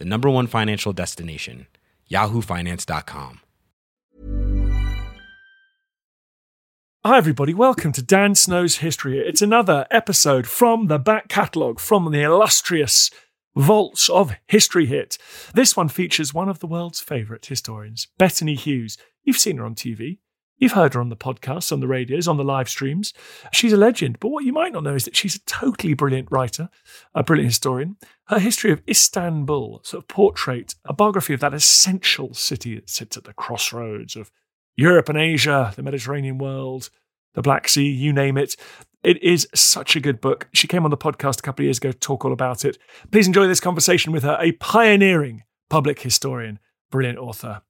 the number one financial destination, yahoofinance.com. Hi, everybody. Welcome to Dan Snow's History. It's another episode from the back catalogue from the illustrious vaults of History Hit. This one features one of the world's favourite historians, Bettany Hughes. You've seen her on TV. You've heard her on the podcasts, on the radios, on the live streams. She's a legend, but what you might not know is that she's a totally brilliant writer, a brilliant historian. Her history of Istanbul, sort of portrait, a biography of that essential city that sits at the crossroads of Europe and Asia, the Mediterranean world, the Black Sea, you name it. It is such a good book. She came on the podcast a couple of years ago to talk all about it. Please enjoy this conversation with her, a pioneering public historian, brilliant author.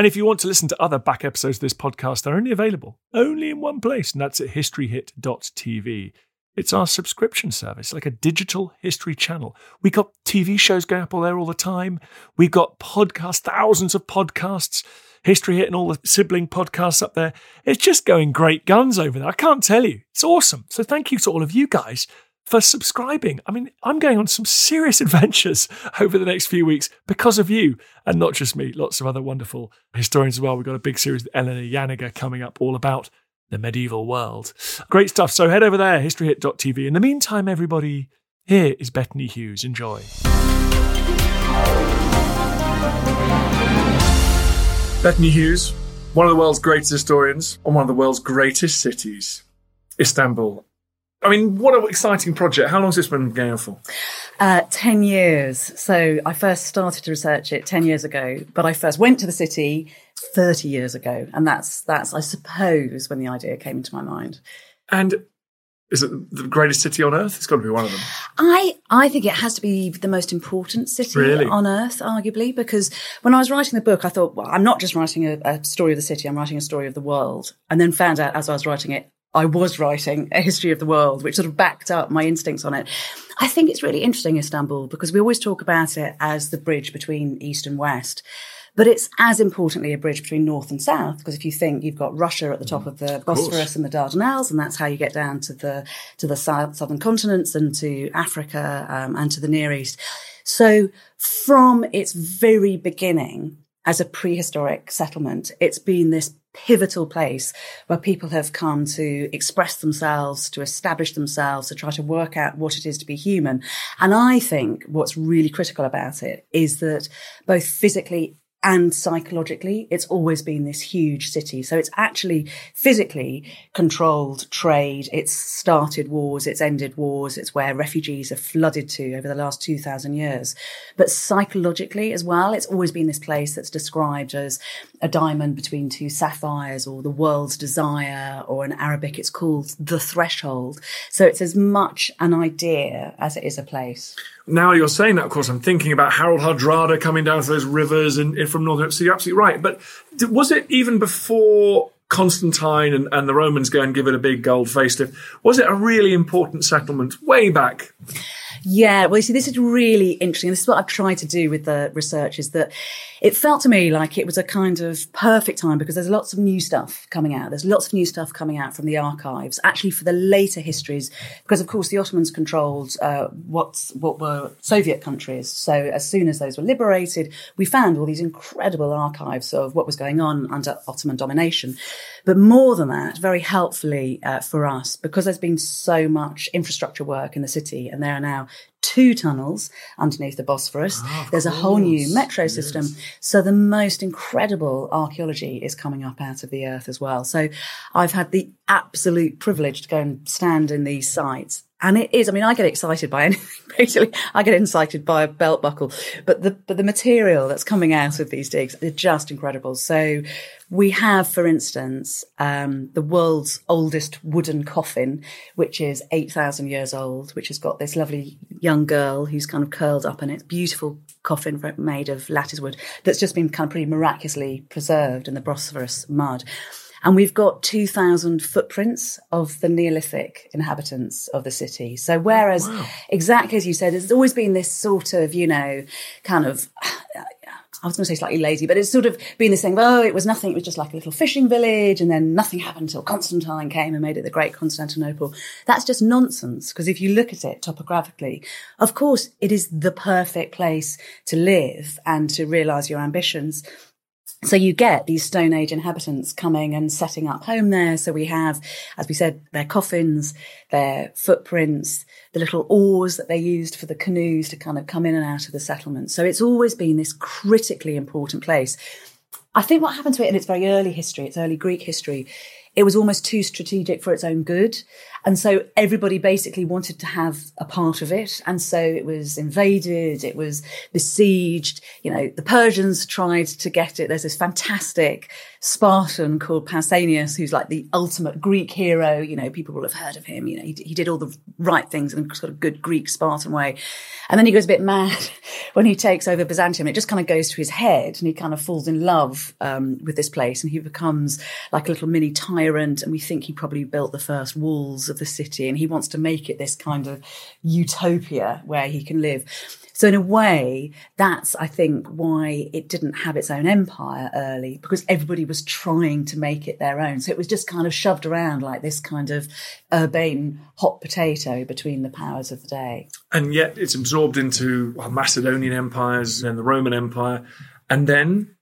And if you want to listen to other back episodes of this podcast, they're only available only in one place, and that's at historyhit.tv. It's our subscription service, like a digital history channel. We got TV shows going up all there all the time. We've got podcasts, thousands of podcasts, History Hit and all the sibling podcasts up there. It's just going great guns over there. I can't tell you. It's awesome. So thank you to all of you guys for subscribing. I mean, I'm going on some serious adventures over the next few weeks because of you, and not just me, lots of other wonderful historians as well. We've got a big series with Eleanor Janega coming up all about the medieval world. Great stuff. So head over there, historyhit.tv. In the meantime, everybody, here is Bettany Hughes. Enjoy. Bettany Hughes, one of the world's greatest historians on one of the world's greatest cities, Istanbul. I mean, what an exciting project. How long has this been going for? Uh, 10 years. So I first started to research it 10 years ago, but I first went to the city 30 years ago. And that's, that's, I suppose, when the idea came into my mind. And is it the greatest city on earth? It's got to be one of them. I I think it has to be the most important city Really? on earth, arguably, because when I was writing the book, I thought, well, I'm not just writing a, a story of the city; I'm writing a story of the world. And then found out as I was writing it, I was writing a history of the world, which sort of backed up my instincts on it. I think it's really interesting, Istanbul, because we always talk about it as the bridge between East and West. But it's as importantly a bridge between North and South, because if you think you've got Russia at the top of the Bosphorus and the Dardanelles, and that's how you get down to the to the south, southern continents and to Africa um, and to the Near East. So from its very beginning as a prehistoric settlement, it's been this pivotal place where people have come to express themselves, to establish themselves, to try to work out what it is to be human. And I think what's really critical about it is that both physically and psychologically, it's always been this huge city. So it's actually physically controlled trade. It's started wars. It's ended wars. It's where refugees have flooded to over the last 2000 years. But psychologically as well, it's always been this place that's described as a diamond between two sapphires or the world's desire or in Arabic, it's called the threshold. So it's as much an idea as it is a place. Now you're saying that, of course, I'm thinking about Harold Hardrada coming down through those rivers and, in from Northern Europe. So you're absolutely right. But was it even before Constantine and, and the Romans go and give it a big gold facelift? Was it a really important settlement way back? Yeah, well, you see, this is really interesting. This is what I've tried to do with the research is that it felt to me like it was a kind of perfect time because there's lots of new stuff coming out. There's lots of new stuff coming out from the archives, actually for the later histories, because of course the Ottomans controlled uh, what's, what were Soviet countries. So as soon as those were liberated, we found all these incredible archives of what was going on under Ottoman domination. But more than that, very helpfully uh, for us, because there's been so much infrastructure work in the city and there are now two tunnels underneath the Bosphorus. Ah, There's a whole new metro system. So the most incredible archaeology is coming up out of the earth as well. So I've had the absolute privilege to go and stand in these sites. And it is, I mean, I get excited by anything. Basically, I get excited by a belt buckle, but the, but the material that's coming out of these digs are just incredible. So we have, for instance, um, the world's oldest wooden coffin, which is 8,000 years old, which has got this lovely young girl who's kind of curled up in it. Beautiful coffin made of lattice wood that's just been kind of pretty miraculously preserved in the Bosphorus mud. And we've got 2,000 footprints of the Neolithic inhabitants of the city. So, whereas, wow. exactly as you said, there's always been this sort of, you know, kind of, I was going to say slightly lazy, but it's sort of been this thing, oh, it was nothing. It was just like a little fishing village. And then nothing happened until Constantine came and made it the great Constantinople. That's just nonsense. Because if you look at it topographically, of course, it is the perfect place to live and to realize your ambitions. So you get these Stone Age inhabitants coming and setting up home there. So we have, as we said, their coffins, their footprints, the little oars that they used for the canoes to kind of come in and out of the settlement. So it's always been this critically important place. I think what happened to it in its very early history, its early Greek history, it was almost too strategic for its own good. And so everybody basically wanted to have a part of it. And so it was invaded, it was besieged. You know, the Persians tried to get it. There's this fantastic Spartan called Pausanias, who's like the ultimate Greek hero. You know, people will have heard of him. You know, he, he did all the right things in a sort of good Greek Spartan way. And then he goes a bit mad when he takes over Byzantium. It just kind of goes to his head and he kind of falls in love um, with this place and he becomes like a little mini tyrant. And we think he probably built the first walls of the city and he wants to make it this kind of utopia where he can live. So in a way, that's, I think, why it didn't have its own empire early because everybody was trying to make it their own. So it was just kind of shoved around like this kind of urbane hot potato between the powers of the day. And yet it's absorbed into well, Macedonian empires and the Roman Empire. And then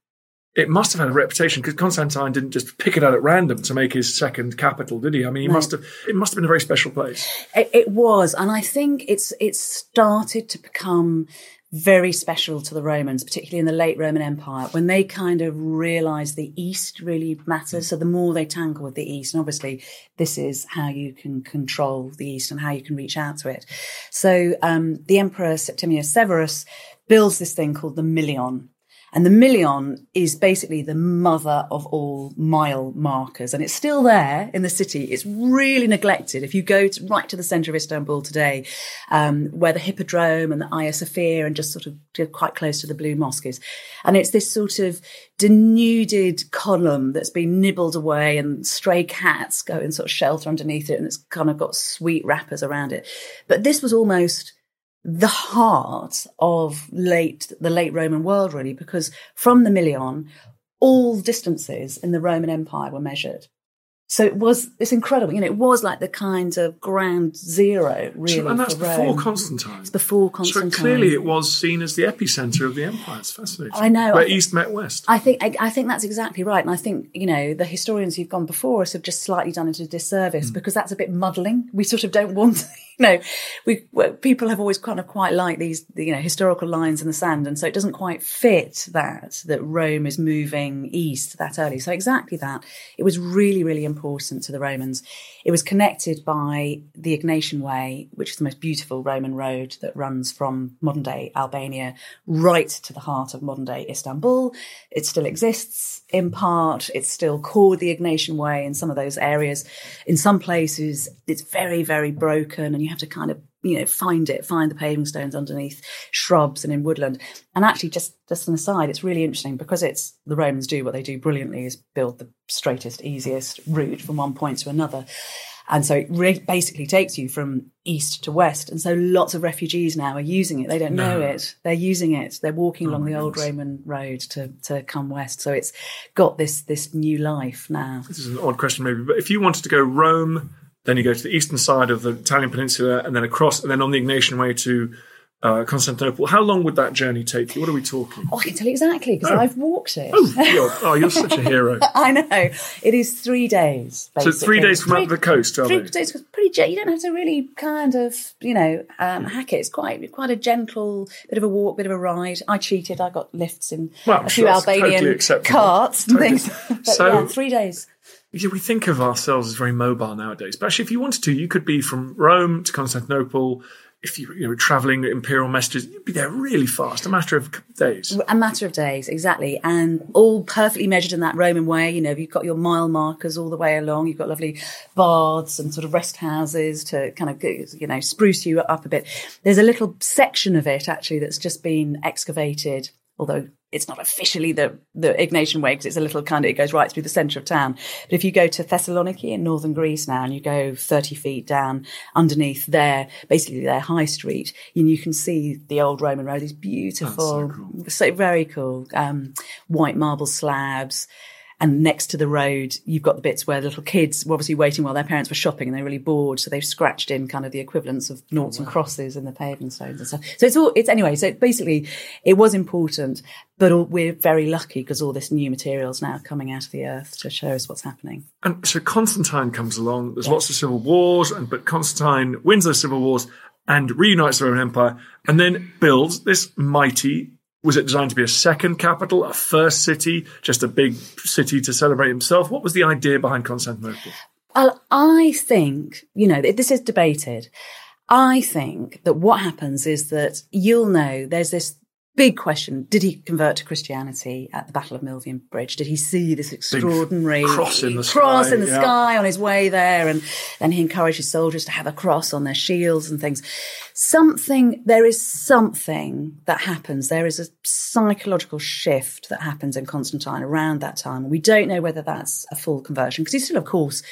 it must have had a reputation because Constantine didn't just pick it out at random to make his second capital, did he? I mean, he no. must have. It must have been a very special place. It, it, was, and I think it's it's started to become very special to the Romans, particularly in the late Roman Empire, when they kind of realised the East really matters. So the more they tangle with the East, and obviously this is how you can control the East and how you can reach out to it. So um, the Emperor Septimius Severus builds this thing called the Milion and the Milion is basically the mother of all mile markers. And it's still there in the city. It's really neglected. If you go to, right to the center of Istanbul today, um, where the Hippodrome and the Hagia Sophia and just sort of quite close to the Blue Mosque is. And it's this sort of denuded column that's been nibbled away and stray cats go and sort of shelter underneath it. And it's kind of got sweet wrappers around it. But this was almost the heart of late the late Roman world, really, because from the Milion, all distances in the Roman Empire were measured. So it was it's incredible. You know, it was like the kind of ground zero, really. and that's before. Constantine. It's before Constantine. So clearly, it was seen as the epicenter of the empire. It's fascinating. I know. Where I East met West. I think I, I, think that's exactly right. And I think you know the historians who've gone before us have just slightly done it a disservice mm. because that's a bit muddling. We sort of don't want. Know, we people have always kind of quite liked these, you know, historical lines in the sand, and so it doesn't quite fit that that Rome is moving east that early. So exactly that. It was really, really important to the Romans. It was connected by the Egnatian Way, which is the most beautiful Roman road that runs from modern day Albania right to the heart of modern day Istanbul. It still exists in part. It's still called the Egnatian Way in some of those areas. In some places, it's very, very broken and you have to kind of you know find it find the paving stones underneath shrubs and in woodland and actually just just an aside it's really interesting because it's the romans do what they do brilliantly is build the straightest easiest route from one point to another and so it re- basically takes you from east to west. And so lots of refugees now are using it. They don't no. know it. They're using it. They're walking oh along the old Roman road to, to come west. So it's got this, this new life now. This is an odd question maybe, but if you wanted to go Rome, then you go to the eastern side of the Italian peninsula and then across, and then on the Egnatian way to uh, Constantinople. How long would that journey take you? What are we talking? Oh, I can tell you exactly because Oh. I've walked it. Oh, you're, oh, you're such a hero. I know. It is three days. So three days from Three- up the coast, are Three they? days. Pretty. You don't have to really kind of, you know, um, hack it. It's quite quite a gentle bit of a walk, bit of a ride. I cheated. I got lifts in Well, a few totally Albanian acceptable. carts and Totally. things. But So- yeah, three days. We think of ourselves as very mobile nowadays, but actually, if you wanted to, you could be from Rome to Constantinople. If you, you know, traveling imperial messages, you'd be there really fast, a matter of days. A matter of days, exactly, and all perfectly measured in that Roman way. You know, you've got your mile markers all the way along. You've got lovely baths and sort of rest houses to kind of, you know, spruce you up a bit. There's a little section of it actually that's just been excavated, although it's not officially the the Egnatian way because it's a little kind of it goes right through the centre of town. But if you go to Thessaloniki in northern Greece now and you go 30 feet down underneath their basically their high street, and you can see the old Roman road. These beautiful, so, very cool um, white marble slabs. And next to the road, you've got the bits where little kids were obviously waiting while their parents were shopping and they're really bored. So they've scratched in kind of the equivalents of noughts and crosses in the paving stones and stuff. So it's all, it's anyway. So basically it was important, but all, we're very lucky because all this new materials now coming out of the earth to show us what's happening. And so Constantine comes along. There's lots of civil wars, and but Constantine wins those civil wars and reunites the Roman Empire, and then builds this mighty. Was it designed to be a second capital, a first city, just a big city to celebrate himself? What was the idea behind Constantinople? Well, I think, you know, this is debated. I think that what happens is that you'll know there's this big question. Did he convert to Christianity at the Battle of Milvian Bridge? Did he see this extraordinary cross in the cross sky, in the yeah. sky on his way there? And then he encouraged his soldiers to have a cross on their shields and things. Something, there is something that happens. There is a psychological shift that happens in Constantine around that time. We don't know whether that's a full conversion because he's still, of course,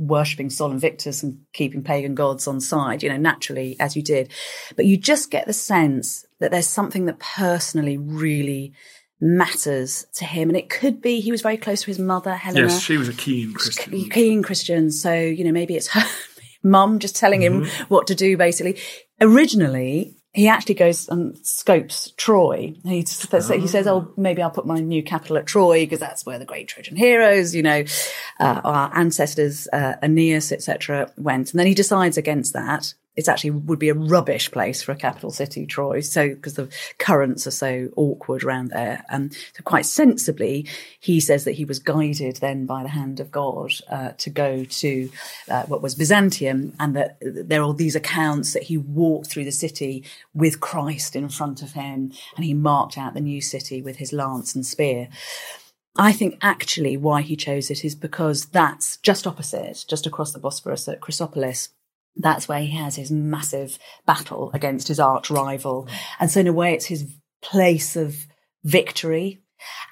worshipping Sol Invictus and keeping pagan gods on side, you know, naturally, as you did. But you just get the sense that there's something that personally really matters to him. And it could be he was very close to his mother, Helena. Yes, she was a keen Christian. Keen Christian. So, you know, maybe it's her mum just telling him Mm-hmm. what to do, basically. Originally, he actually goes and scopes Troy. He, s- he says, "Oh, maybe I'll put my new capital at Troy because that's where the great Trojan heroes, you know, uh, our ancestors, uh, Aeneas, etc., went." And then he decides against that. It's actually would be a rubbish place for a capital city, Troy. So because the currents are so awkward around there. Um, so quite sensibly, he says that he was guided then by the hand of God uh, to go to uh, what was Byzantium, and that there are all these accounts that he walked through the city with Christ in front of him, and he marked out the new city with his lance and spear. I think actually why he chose it is because that's just opposite, just across the Bosphorus at Chrysopolis. That's where he has his massive battle against his arch rival. And so in a way, it's his place of victory.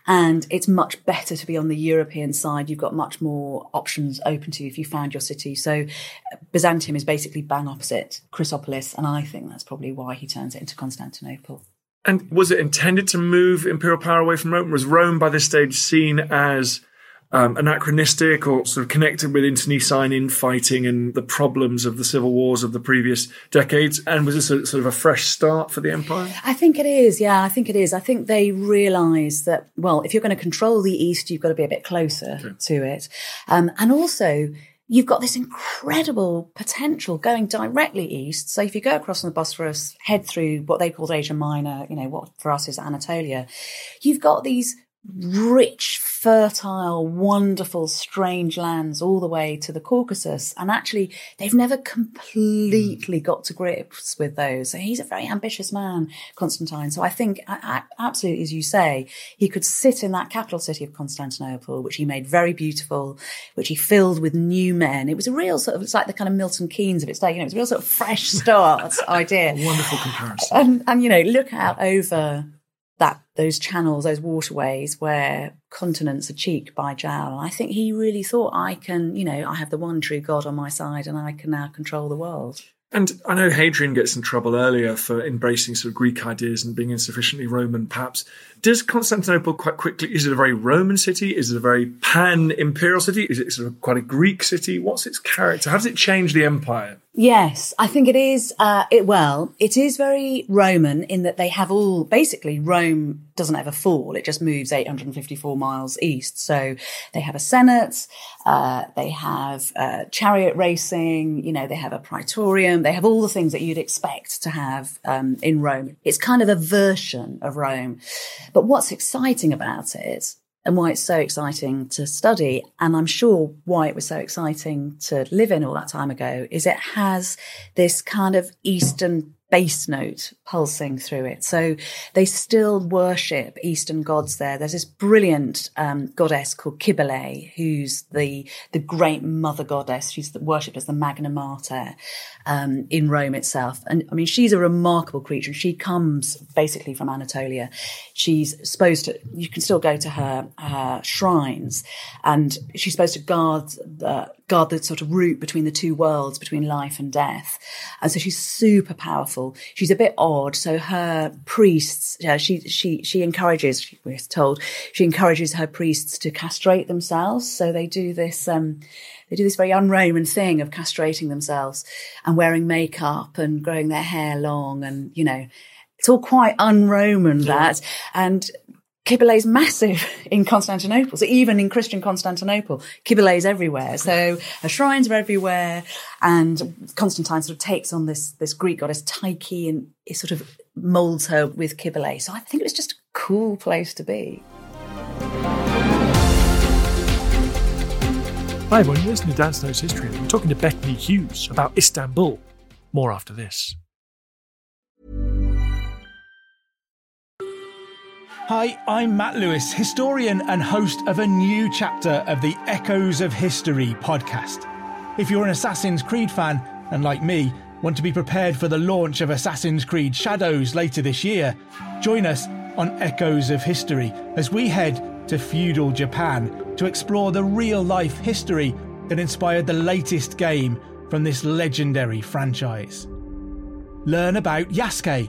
And it's much better to be on the European side. You've got much more options open to you if you found your city. So uh, Byzantium is basically bang opposite Chrysopolis. And I think that's probably why he turns it into Constantinople. And was it intended to move imperial power away from Rome? Was Rome by this stage seen as um, anachronistic or sort of connected with internecine infighting and the problems of the civil wars of the previous decades? And was this a, sort of a fresh start for the empire? I think it is. Yeah, I think it is. I think they realise that, well, if you're going to control the East, you've got to be a bit closer to it. Um, and also, you've got this incredible potential going directly east. So if you go across on the Bosphorus, head through what they called Asia Minor, you know, what for us is Anatolia, you've got these rich, fertile, wonderful, strange lands all the way to the Caucasus. And actually, they've never completely hmm. got to grips with those. So he's a very ambitious man, Constantine. So I think, absolutely, as you say, he could sit in that capital city of Constantinople, which he made very beautiful, which he filled with new men. It was a real sort of, it's like the kind of Milton Keynes of its day, you know, it was a real sort of fresh start idea. Wonderful comparison. And, and, you know, look out over those channels, those waterways where continents are cheek by jowl. And I think he really thought, I can, you know, I have the one true God on my side, and I can now control the world. And I know Hadrian gets in trouble earlier for embracing sort of Greek ideas and being insufficiently Roman, perhaps. Does Constantinople quite quickly, is it a very Roman city? Is it a very pan imperial city? Is it sort of quite a Greek city? What's its character? How does it change the empire? Yes, I think it is. Uh, it well, it is very Roman in that they have all basically Rome doesn't ever fall; it just moves 854 miles east. So they have a senate, uh, they have uh, chariot racing, you know, they have a praetorium, they have all the things that you'd expect to have um, in Rome. It's kind of a version of Rome, but what's exciting about it and why it's so exciting to study. And I'm sure why it was so exciting to live in all that time ago is it has this kind of Eastern bass note pulsing through it. So they still worship Eastern gods there. There's this brilliant um, goddess called Cybele, who's the the great mother goddess. She's worshipped as the Magna Mater um, in Rome itself. And I mean, she's a remarkable creature. She comes basically from Anatolia. She's supposed to. You can still go to her, her shrines, and she's supposed to guard the guard the sort of route between the two worlds, between life and death. And so she's super powerful. She's a bit odd. So her priests, yeah, she, she, she encourages, we're told, she encourages her priests to castrate themselves. So they do this, um, they do this very un-Roman thing of castrating themselves and wearing makeup and growing their hair long and, you know, it's all quite un-Roman that. And Cybele is massive in Constantinople. So even in Christian Constantinople, Cybele is everywhere. So her shrines are everywhere. And Constantine sort of takes on this, this Greek goddess Tyche and it sort of molds her with Cybele. So I think it was just a cool place to be. Hi everyone, you're listening to Dan Snow's History. I'm talking to Bettany Hughes about Istanbul. More after this. Hi, I'm Matt Lewis, historian and host of a new chapter of the Echoes of History podcast. If you're an Assassin's Creed fan, and like me, want to be prepared for the launch of Assassin's Creed Shadows later this year, join us on Echoes of History as we head to feudal Japan to explore the real life history that inspired the latest game from this legendary franchise. Learn about Yasuke,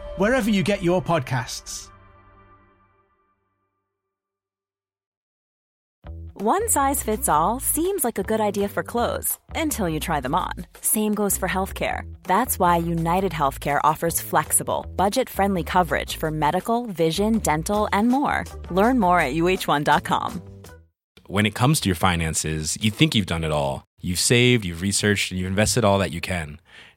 wherever you get your podcasts. One size fits all seems like a good idea for clothes until you try them on. Same goes for healthcare. That's why United Healthcare offers flexible, budget friendly coverage for medical, vision, dental, and more. Learn more at uh1.com. When it comes to your finances, you think you've done it all. You've saved, you've researched, and you've invested all that you can.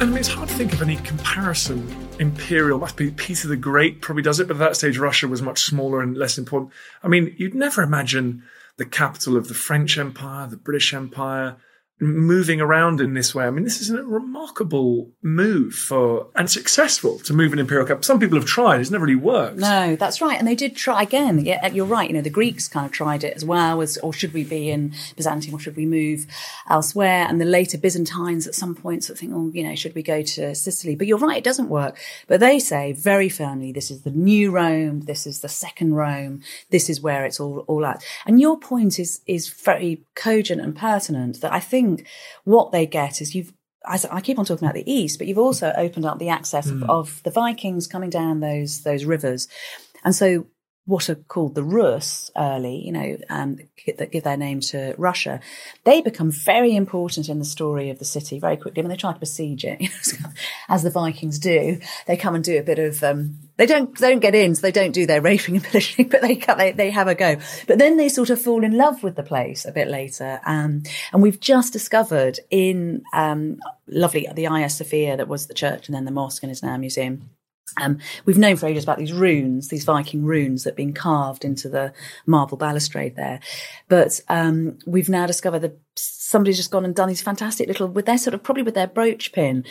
I mean, it's hard to think of any comparison. Imperial must be Peter the Great probably does it, but at that stage, Russia was much smaller and less important. I mean, you'd never imagine the capital of the French Empire, the British Empire, moving around in this way. I mean, this is a remarkable move for and successful to move an imperial capital. Some people have tried; it's never really worked. No, that's right, and they did try again. Yeah, you're right. You know, the Greeks kind of tried it as well. As or should we be in Byzantium, or should we move elsewhere? And the later Byzantines, at some points, think, oh, you know, should we go to Sicily? But you're right, it doesn't work. But they say very firmly, this is the new Rome. This is the second Rome. This is where it's all all at. And your point is is very cogent and pertinent. That I think think what they get is you've as I keep on talking about the east, but you've also opened up the access mm. of, of, the Vikings coming down those those rivers, and so what are called the Rus early, you know, um, that give their name to Russia, they become very important in the story of the city very quickly. When they try to besiege it, you know, as the Vikings do, they come and do a bit of. Um, they don't. They don't get in, so they don't do their raping and pillaging, but they they they have a go. But then they sort of fall in love with the place a bit later, um, and we've just discovered in um, lovely the Hagia Sophia that was the church and then the mosque and is now a museum um, we've known for ages about these runes, these Viking runes that have been carved into the marble balustrade there. But um, we've now discovered that somebody's just gone and done these fantastic little, with their sort of, probably with their brooch pin,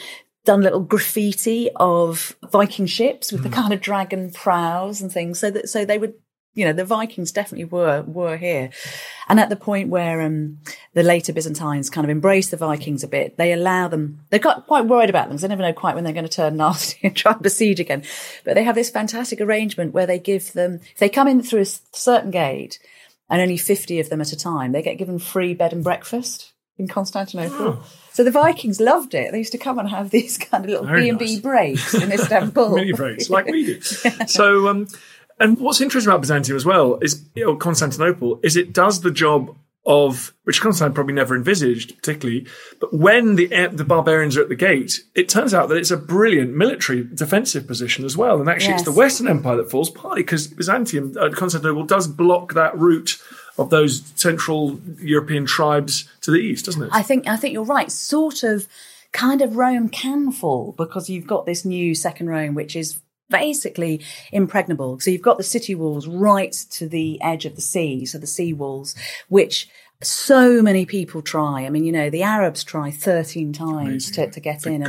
done little graffiti of Viking ships with mm. the kind of dragon prows and things, so that so they would you know, the Vikings definitely were were here. And at the point where um, the later Byzantines kind of embrace the Vikings a bit, they allow them. They got quite worried about them because they never know quite when they're going to turn nasty and try and besiege again. But they have this fantastic arrangement where they give them, if they come in through a certain gate, and only fifty of them at a time, they get given free bed and breakfast in Constantinople. Oh. So the Vikings loved it. They used to come and have these kind of little B and B breaks in Istanbul. Mini breaks, like we do. So, um, and what's interesting about Byzantium as well is, you know, Constantinople, is it does the job of which Constantine probably never envisaged particularly, but when the the barbarians are at the gate, it turns out that it's a brilliant military defensive position as well. And actually, yes. it's the Western Empire that falls, partly because Byzantium, uh, Constantinople, does block that route of those Central European tribes to the east, doesn't it? I think I think you're right. Sort of, kind of Rome can fall because you've got this new Second Rome, which is basically impregnable. So you've got the city walls right to the edge of the sea, so the sea walls, which so many people try. I mean, you know, the Arabs try 13 times to, to, get the in.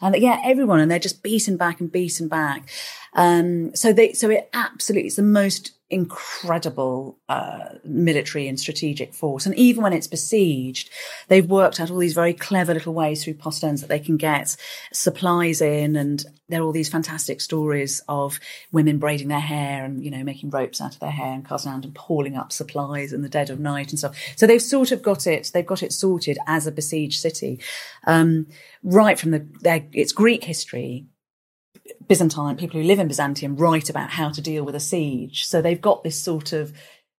And, and, yeah, everyone, and they're just beaten back and beaten back. Um, so they, so it absolutely, it's the most incredible uh, military and strategic force. And even when it's besieged, they've worked out all these very clever little ways through posterns that they can get supplies in. And there are all these fantastic stories of women braiding their hair and, you know, making ropes out of their hair and casting out and hauling up supplies in the dead of night and stuff. So they've sort of got it, they've got it sorted as a besieged city. Um, right from the, their, its Greek history Byzantine, people who live in Byzantium write about how to deal with a siege. So they've got this sort of,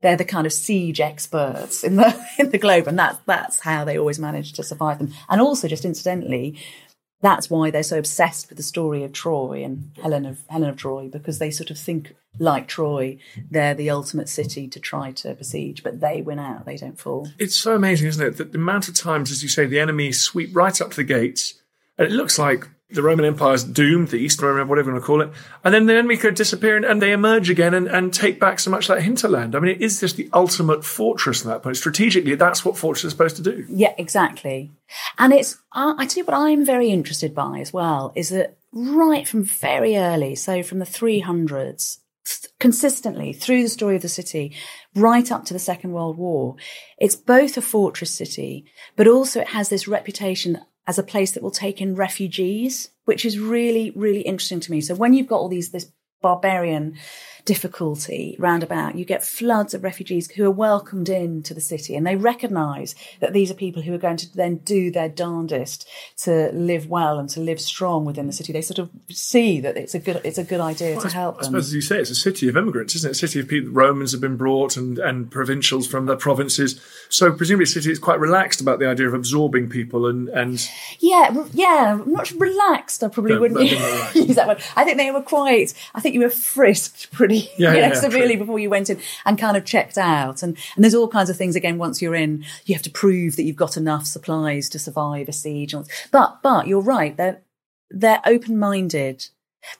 they're the kind of siege experts in the, in the globe. And that's, that's how they always manage to survive them. And also just incidentally, that's why they're so obsessed with the story of Troy and Helen of, Helen of Troy, because they sort of think like Troy, they're the ultimate city to try to besiege, but they win out, they don't fall. It's so amazing, isn't it? That the amount of times, as you say, the enemy sweep right up to the gates, and it looks like the Roman Empire is doomed, the Eastern Roman Empire, whatever you want to call it, and then the enemy could disappear and, and they emerge again and, and, take back so much of that hinterland. I mean, it is just the ultimate fortress at that point. Strategically, that's what fortress is supposed to do. Yeah, exactly. And it's, uh, I tell you what I'm very interested by as well, is that right from very early, so from the 300s, consistently through the story of the city, right up to the Second World War, it's both a fortress city, but also it has this reputation as a place that will take in refugees, which is really, really interesting to me. So when you've got all these, this barbarian difficulty roundabout. You get floods of refugees who are welcomed into the city and they recognise that these are people who are going to then do their darndest to live well and to live strong within the city. They sort of see that it's a good it's a good idea well, to help I suppose, as you say, it's a city of immigrants, isn't it? A city of people, Romans have been brought and, and provincials from their provinces. So presumably a city is quite relaxed about the idea of absorbing people and... and yeah, yeah, not relaxed, I probably no, wouldn't use that word. I think they were quite, I think you were frisked pretty yeah, you know, yeah, severely true. before you went in and kind of checked out. And, and there's all kinds of things again, once you're in, you have to prove that you've got enough supplies to survive a siege. But, but you're right. They're, they're open-minded.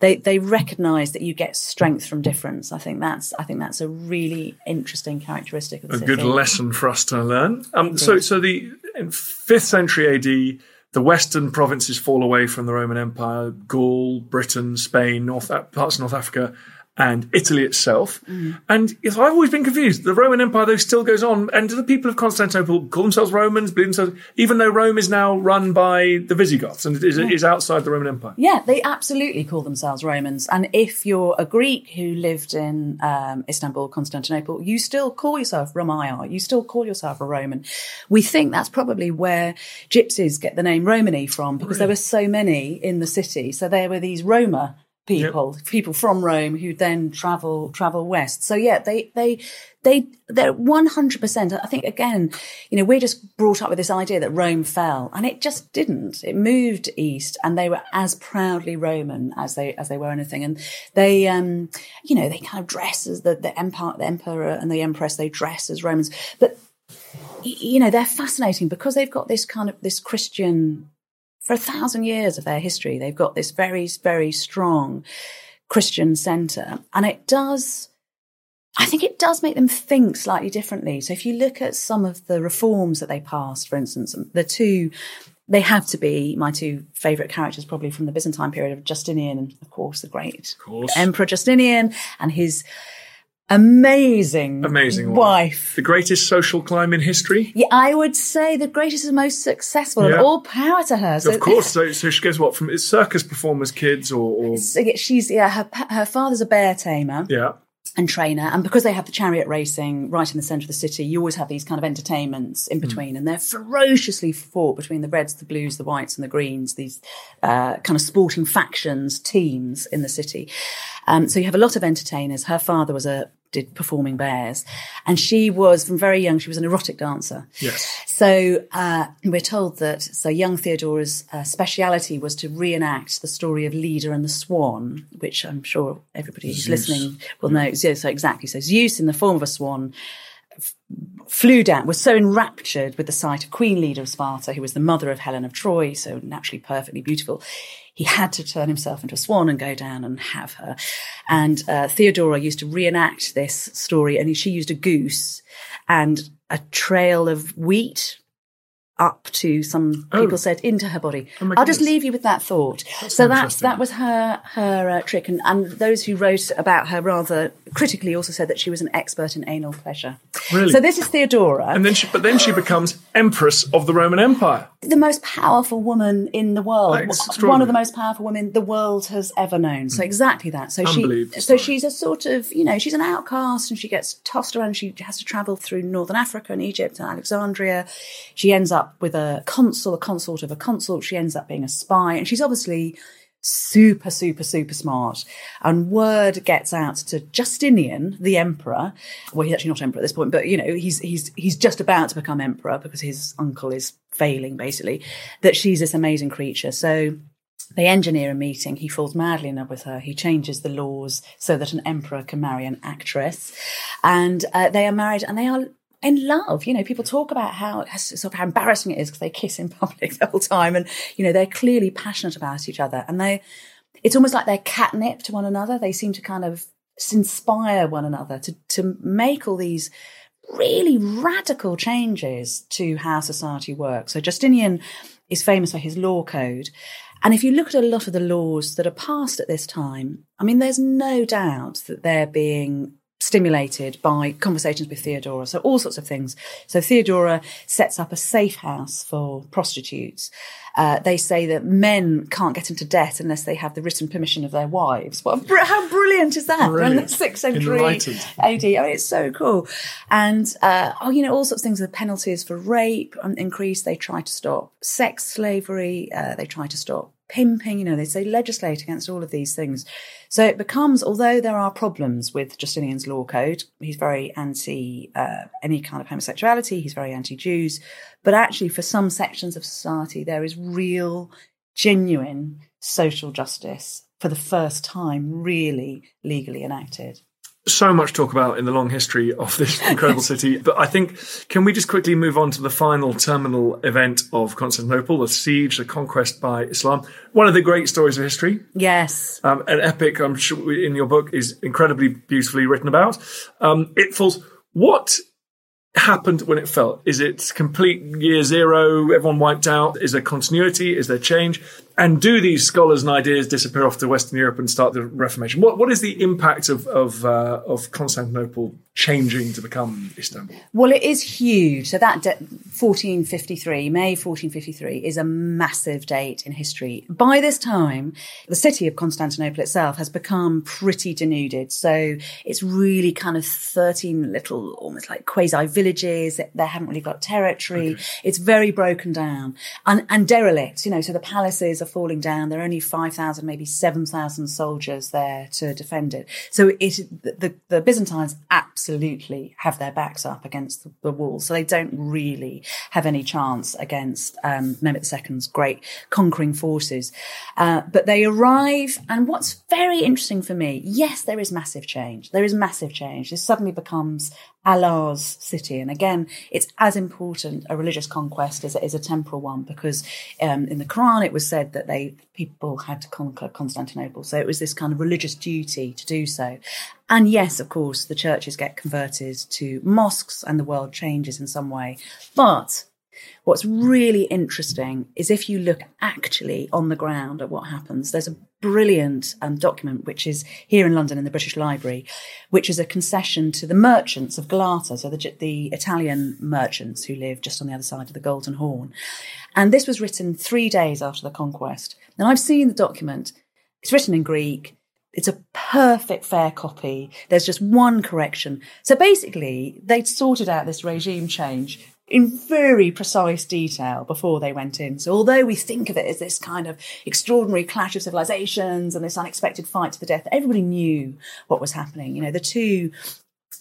They, they recognize that you get strength from difference. I think that's, I think that's a really interesting characteristic of the A city. good lesson for us to learn. Um, so, so the, in fifth century AD, the western provinces fall away from the Roman Empire, Gaul, Britain, Spain, North, uh, parts of North Africa, and Italy itself. Mm. And I've always been confused. The Roman Empire, though, still goes on. And do the people of Constantinople call themselves Romans, believe themselves, even though Rome is now run by the Visigoths and is, yeah. is outside the Roman Empire? Yeah, they absolutely call themselves Romans. And if you're a Greek who lived in um, Istanbul, Constantinople, you still call yourself Romaia. You still call yourself a Roman. We think that's probably where gypsies get the name Romany from because really? there were so many in the city. So there were these Roma people, yep. people from Rome who then travel travel west. So yeah, they they they they're one hundred percent. I think again, you know, we're just brought up with this idea that Rome fell, and it just didn't. It moved east, and they were as proudly Roman as they as they were anything. And they, um, you know, they kind of dress as the the empire, the emperor and the empress. They dress as Romans, but you know, they're fascinating because they've got this kind of this Christian for a thousand years of their history, they've got this very, very strong Christian centre. And it does, I think it does make them think slightly differently. So if you look at some of the reforms that they passed, for instance, the two, they have to be my two favourite characters, probably from the Byzantine period of Justinian and, of course, the great Emperor Justinian and his amazing, amazing wife. The greatest social climb in history. Yeah, I would say the greatest and most successful. Yeah. all power to her. So, of course. So, so she goes what from circus performers, kids, or, or... she's yeah. Her her father's a bear tamer. Yeah and trainer. And because they have the chariot racing right in the centre of the city, you always have these kind of entertainments in hmm. between. Mm. And they're ferociously fought between the reds, the blues, the whites, and the greens, these uh, kind of sporting factions, teams in the city. Um, so you have a lot of entertainers. Her father was a did performing bears, and she was from very young. She was an erotic dancer. Yes. So uh, we're told that so young Theodora's uh, speciality was to reenact the story of Leda and the Swan, which I'm sure everybody who's listening will know. So, so exactly. So Zeus, in the form of a swan, flew down, was so enraptured with the sight of Queen Leda of Sparta, who was the mother of Helen of Troy, so naturally perfectly beautiful. He had to turn himself into a swan and go down and have her. And uh, Theodora used to reenact this story, and she used a goose and a trail of wheat up to some oh. people said into her body. Oh I'll just leave you with that thought. That's so that's that was her her uh, trick, and, and those who wrote about her rather critically also said that she was an expert in anal pleasure. Really? So this is Theodora, and then she, but then she becomes empress of the Roman Empire, the most powerful woman in the world, one of the most powerful women the world has ever known. So mm. exactly that. So she, so she's a sort of you know she's an outcast, and she gets tossed around. She has to travel through northern Africa and Egypt and Alexandria. She ends up with a consul, a consort of a consort. She ends up being a spy, and she's obviously super, super, super smart. And word gets out to Justinian, the emperor. Well, he's actually not emperor at this point, but you know, he's he's he's just about to become emperor because his uncle is failing, basically. That she's this amazing creature. So they engineer a meeting. He falls madly in love with her. He changes the laws so that an emperor can marry an actress, and uh, they are married. And they are in love. You know, people talk about how sort of how embarrassing it is because they kiss in public the whole time, and you know they're clearly passionate about each other, and they. It's almost like they're catnip to one another. They seem to kind of inspire one another to to make all these really radical changes to how society works. So Justinian is famous for his law code. And if you look at a lot of the laws that are passed at this time, I mean, there's no doubt that they're being stimulated by conversations with Theodora. So all sorts of things. So Theodora sets up a safe house for prostitutes. Uh, they say that men can't get into debt unless they have the written permission of their wives. What, how brilliant is that? Brilliant. In the sixth century AD. I mean, it's so cool. And, uh, oh, you know, all sorts of things. The penalties for rape increase. They try to stop sex slavery. Uh, they try to stop pimping, you know, they say legislate against all of these things. So it becomes, although there are problems with Justinian's law code, he's very anti uh, any kind of homosexuality, he's very anti Jews, but actually for some sections of society, there is real, genuine social justice for the first time really legally enacted so much talk about in the long history of this incredible city. But I think, can we just quickly move on to the final terminal event of Constantinople, the siege, the conquest by Islam? One of the great stories of history. Yes. Um, an epic, I'm sure in your book is incredibly beautifully written about. Um, it falls. What happened when it fell? Is it complete year zero? Everyone wiped out? Is there continuity? Is there change? And do these scholars and ideas disappear off to Western Europe and start the Reformation? What what is the impact of of, uh, of Constantinople changing to become Istanbul? Well, it is huge. So that de- 1453, May 1453, is a massive date in history. By this time, the city of Constantinople itself has become pretty denuded. So it's really kind of 13 little, almost like quasi villages. They haven't really got territory. Okay. It's very broken down and, and derelict, you know, so the palaces are falling down. There are only 5,000, maybe 7,000 soldiers there to defend it. So it, the, the Byzantines absolutely have their backs up against the, the wall. So they don't really have any chance against um, Mehmet II's great conquering forces. Uh, but they arrive, and what's very interesting for me, yes, there is massive change. There is massive change. This suddenly becomes Allah's city. And again, it's as important a religious conquest as it is a temporal one because um, in the Quran it was said that they people had to conquer Constantinople. So it was this kind of religious duty to do so. And yes, of course, the churches get converted to mosques and the world changes in some way. But What's really interesting is if you look actually on the ground at what happens, there's a brilliant um, document which is here in London in the British Library, which is a concession to the merchants of Galata, so the, the Italian merchants who live just on the other side of the Golden Horn. And this was written three days after the conquest. Now I've seen the document. It's written in Greek. It's a perfect fair copy. There's just one correction. So basically, they'd sorted out this regime change in very precise detail before they went in. So although we think of it as this kind of extraordinary clash of civilizations and this unexpected fight to the death, everybody knew what was happening. You know, the two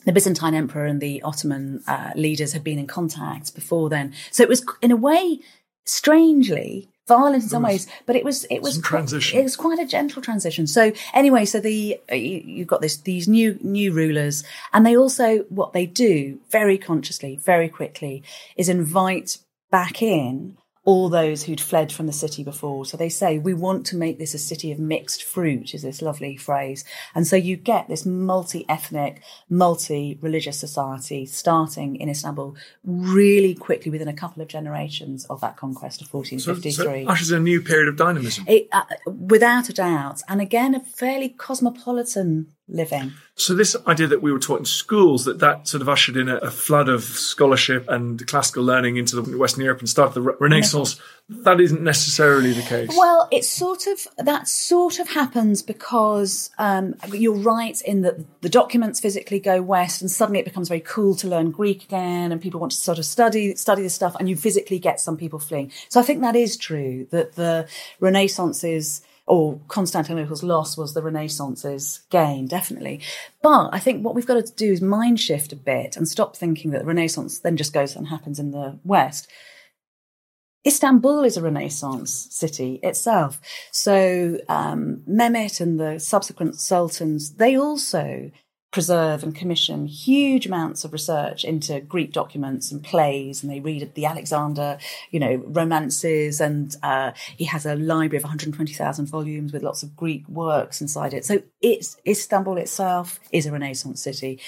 the Byzantine emperor and the Ottoman uh, leaders had been in contact before then. So it was, in a way, strangely, violent in some ways, but it was it was transition. It was quite a gentle transition. So anyway, so the uh, you, have got this these new new rulers, and they also what they do very consciously, very quickly, is invite back in all those who'd fled from the city before. So they say, we want to make this a city of mixed fruit, is this lovely phrase. And so you get this multi ethnic, multi religious society starting in Istanbul really quickly within a couple of generations of that conquest of 1453. So, so ushers a new period of dynamism. It, uh, without a doubt. And again, a fairly cosmopolitan living. So this idea that we were taught in schools that that sort of ushered in a, a flood of scholarship and classical learning into the Western Europe and started the Re- Renaissance. That isn't necessarily the case. Well, it's sort of that sort of happens because um, you're right in that the documents physically go west, and suddenly it becomes very cool to learn Greek again, and people want to sort of study study the stuff, and you physically get some people fleeing. So I think that is true that the Renaissance is or Constantinople's loss was the Renaissance's gain, definitely. But I think what we've got to do is mind shift a bit and stop thinking that the Renaissance then just goes and happens in the West. Istanbul is a Renaissance city itself. So um, Mehmet and the subsequent sultans, they also preserve and commission huge amounts of research into Greek documents and plays, and they read the Alexander, you know, romances, and uh, he has a library of 120,000 volumes with lots of Greek works inside it. So it's Istanbul itself is a Renaissance city,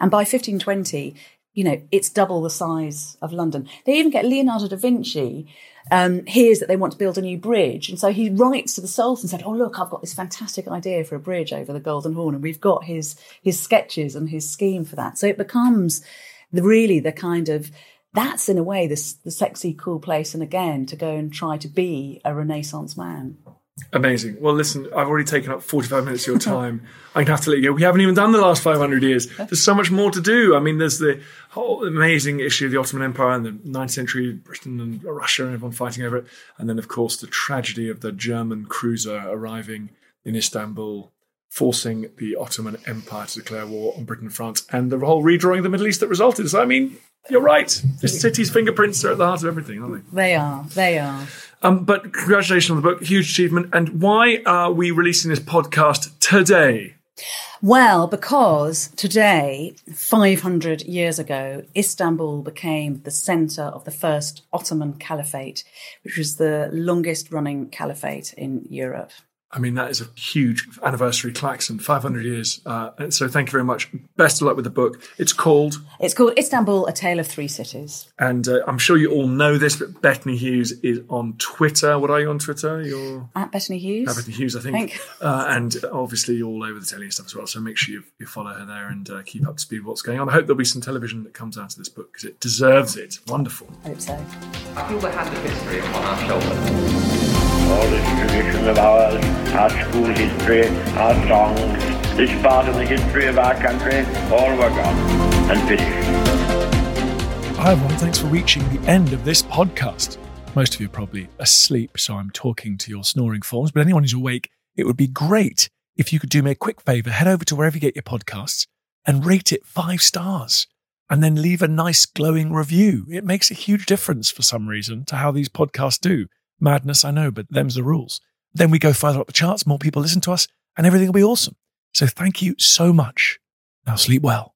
and by 1520, you know, it's double the size of London. They even get Leonardo da Vinci um, hears that they want to build a new bridge. And so he writes to the Sultan and said, Oh, look, I've got this fantastic idea for a bridge over the Golden Horn. And we've got his, his sketches and his scheme for that. So it becomes the, really the kind of, that's in a way the, the sexy, cool place. And again, to go and try to be a Renaissance man. Amazing. Well, listen, I've already taken up 45 minutes of your time. I'm going to have to let you go. We haven't even done the last 500 years. There's so much more to do. I mean, there's the whole amazing issue of the Ottoman Empire and the 9th century Britain and Russia and everyone fighting over it. And then, of course, the tragedy of the German cruiser arriving in Istanbul, forcing the Ottoman Empire to declare war on Britain and France, and the whole redrawing of the Middle East that resulted. So, I mean, you're right. The city's fingerprints are at the heart of everything, aren't they? They are. They are. Um, but congratulations on the book, huge achievement. And why are we releasing this podcast today? Well, because today, 500 years ago, Istanbul became the center of the first Ottoman Caliphate, which was the longest running caliphate in Europe. I mean, that is a huge anniversary, Klaxon, 500 years. Uh, so thank you very much. Best of luck with the book. It's called? It's called Istanbul, A Tale of Three Cities. And uh, I'm sure you all know this, but Bethany Hughes is on Twitter. What are you on Twitter? You're At Bethany Hughes. At Bettany Hughes, I think. Uh, and obviously all over the telly and stuff as well. So make sure you, you follow her there and uh, keep up to speed with what's going on. I hope there'll be some television that comes out of this book because it deserves it. Wonderful. I hope so. I feel the hand of history upon our shoulders all this tradition of ours, our school history, our songs, this part of the history of our country, all were gone and finished. Hi everyone, thanks for reaching the end of this podcast. Most of you are probably asleep, so I'm talking to your snoring forms. But anyone who's awake, it would be great if you could do me a quick favor, head over to wherever you get your podcasts and rate it five stars and then leave a nice glowing review. It makes a huge difference for some reason to how these podcasts do. Madness, I know, but them's the rules. Then we go further up the charts, more people listen to us, and everything will be awesome. So thank you so much. Now sleep well.